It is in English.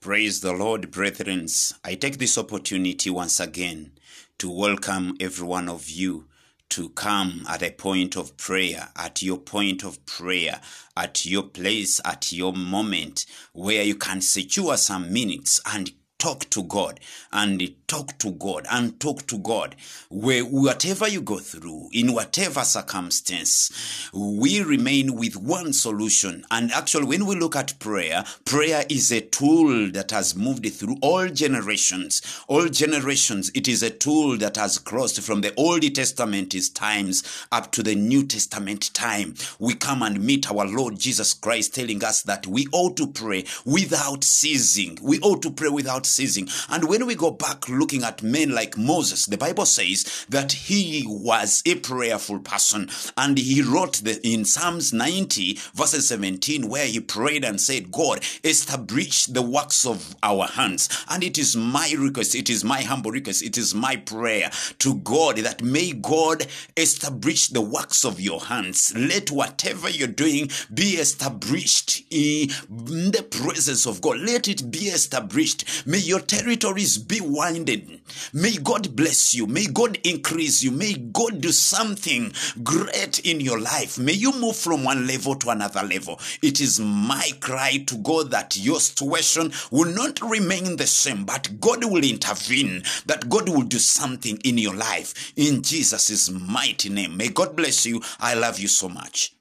Praise the Lord, brethren. I take this opportunity once again to welcome every one of you to come at a point of prayer, at your point of prayer, at your place, at your moment where you can secure some minutes and talk to God and talk to God and talk to God. Where whatever you go through, in whatever circumstance, we remain with one solution. And actually, when we look at prayer, prayer is a tool that has moved through all generations. All generations, it is a tool that has crossed from the Old Testament times up to the New Testament time. We come and meet our Lord Jesus Christ telling us that we ought to pray without ceasing. We ought to pray without ceasing. And when we go back looking at men like Moses, the Bible says that he was a prayerful person. And he wrote the, in Psalms 90, verses 17, where he prayed and said, God, establish the works of our hands. And it is my request, it is my humble request, it is my prayer to God that may God establish the works of your hands. Let whatever you're doing be established in the presence of God. Let it be established. May your territories be winded. May God bless you. May God increase you. May God do something great in your life. May you move from one level to another level. It is my cry to God that your situation will not remain the same, but God will intervene, that God will do something in your life. In Jesus' mighty name. May God bless you. I love you so much.